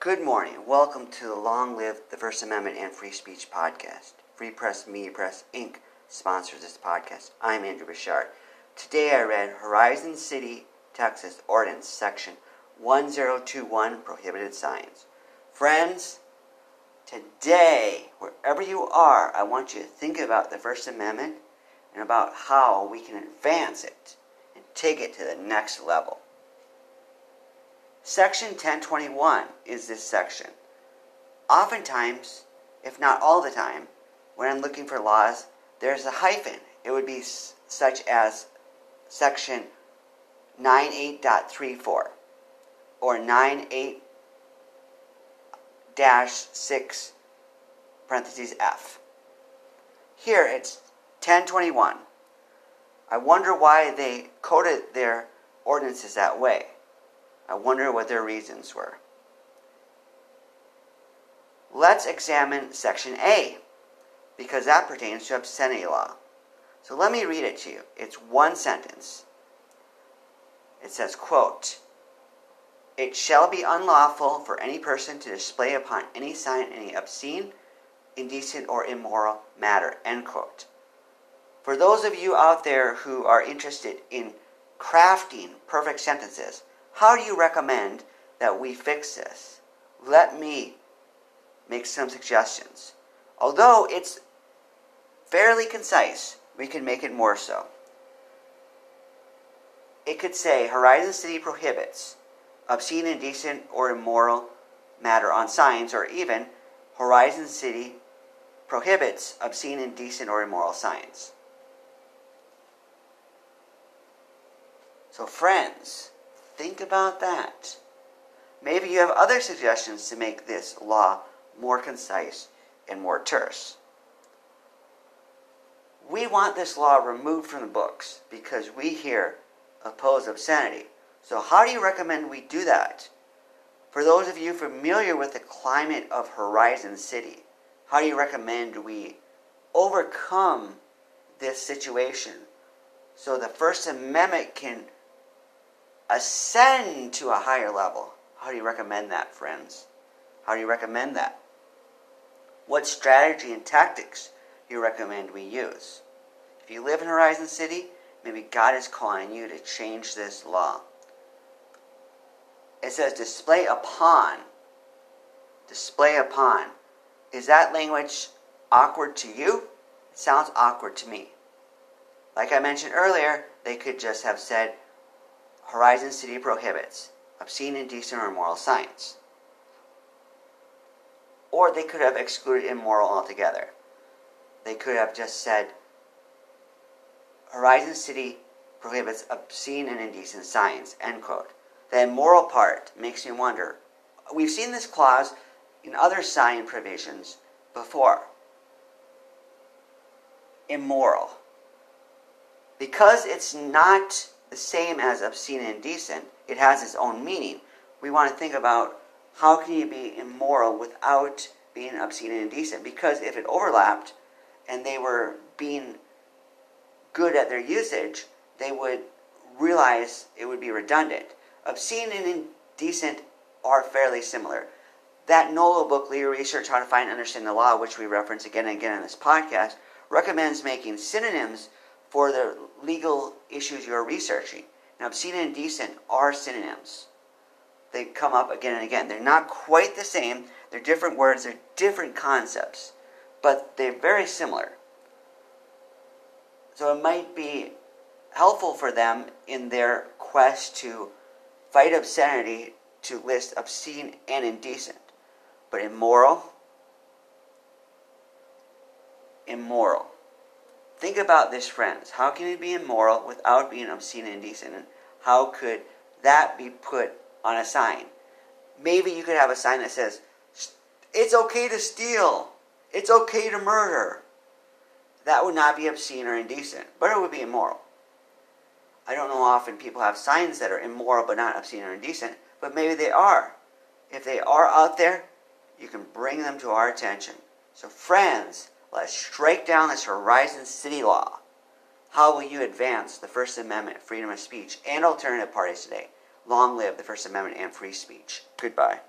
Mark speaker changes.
Speaker 1: Good morning. Welcome to the Long Live the First Amendment and Free Speech podcast. Free Press Media Press Inc. sponsors this podcast. I'm Andrew Bouchard. Today I read Horizon City, Texas Ordinance Section 1021 Prohibited Signs. Friends, today, wherever you are, I want you to think about the First Amendment and about how we can advance it and take it to the next level. Section 1021 is this section. Oftentimes, if not all the time, when I'm looking for laws, there's a hyphen. It would be such as section 98.34 or 98 6 parentheses F. Here it's 1021. I wonder why they coded their ordinances that way. I wonder what their reasons were. Let's examine Section A, because that pertains to obscenity law. So let me read it to you. It's one sentence. It says, quote, It shall be unlawful for any person to display upon any sign any obscene, indecent, or immoral matter, end quote. For those of you out there who are interested in crafting perfect sentences, how do you recommend that we fix this? Let me make some suggestions. Although it's fairly concise, we can make it more so. It could say Horizon City prohibits obscene, indecent, or immoral matter on signs, or even Horizon City prohibits obscene, indecent, or immoral signs. So, friends, think about that. Maybe you have other suggestions to make this law more concise and more terse. We want this law removed from the books because we here oppose obscenity. So, how do you recommend we do that? For those of you familiar with the climate of Horizon City, how do you recommend we overcome this situation so the First Amendment can ascend to a higher level? How do you recommend that, friends? How do you recommend that? What strategy and tactics do you recommend we use? If you live in Horizon City, maybe God is calling you to change this law. It says display upon. Display upon. Is that language awkward to you? It sounds awkward to me. Like I mentioned earlier, they could just have said Horizon City prohibits obscene, indecent, or immoral signs. Or they could have excluded immoral altogether. They could have just said Horizon City prohibits obscene and indecent signs, end quote. The immoral part makes me wonder. We've seen this clause in other sign provisions before. Immoral. Because it's not the same as obscene and indecent, it has its own meaning. We want to think about how can you be immoral without being obscene and indecent? Because if it overlapped and they were being good at their usage, they would realize it would be redundant. Obscene and indecent are fairly similar. That Nolo book, Legal Research How to Find and Understand the Law, which we reference again and again in this podcast, recommends making synonyms for the legal issues you're researching. Now, obscene and indecent are synonyms. They come up again and again. They're not quite the same, they're different words, they're different concepts, but they're very similar. So it might be helpful for them in their quest to fight obscenity to list obscene and indecent. But immoral, immoral. Think about this, friends. How can you be immoral without being obscene and indecent? And how could that be put on a sign? Maybe you could have a sign that says, It's okay to steal, it's okay to murder. That would not be obscene or indecent, but it would be immoral. I don't know often people have signs that are immoral but not obscene or indecent, but maybe they are. If they are out there, you can bring them to our attention. So, friends, let's strike down this Horizon City law. How will you advance the First Amendment, freedom of speech, and alternative parties today? Long live the First Amendment and free speech. Goodbye.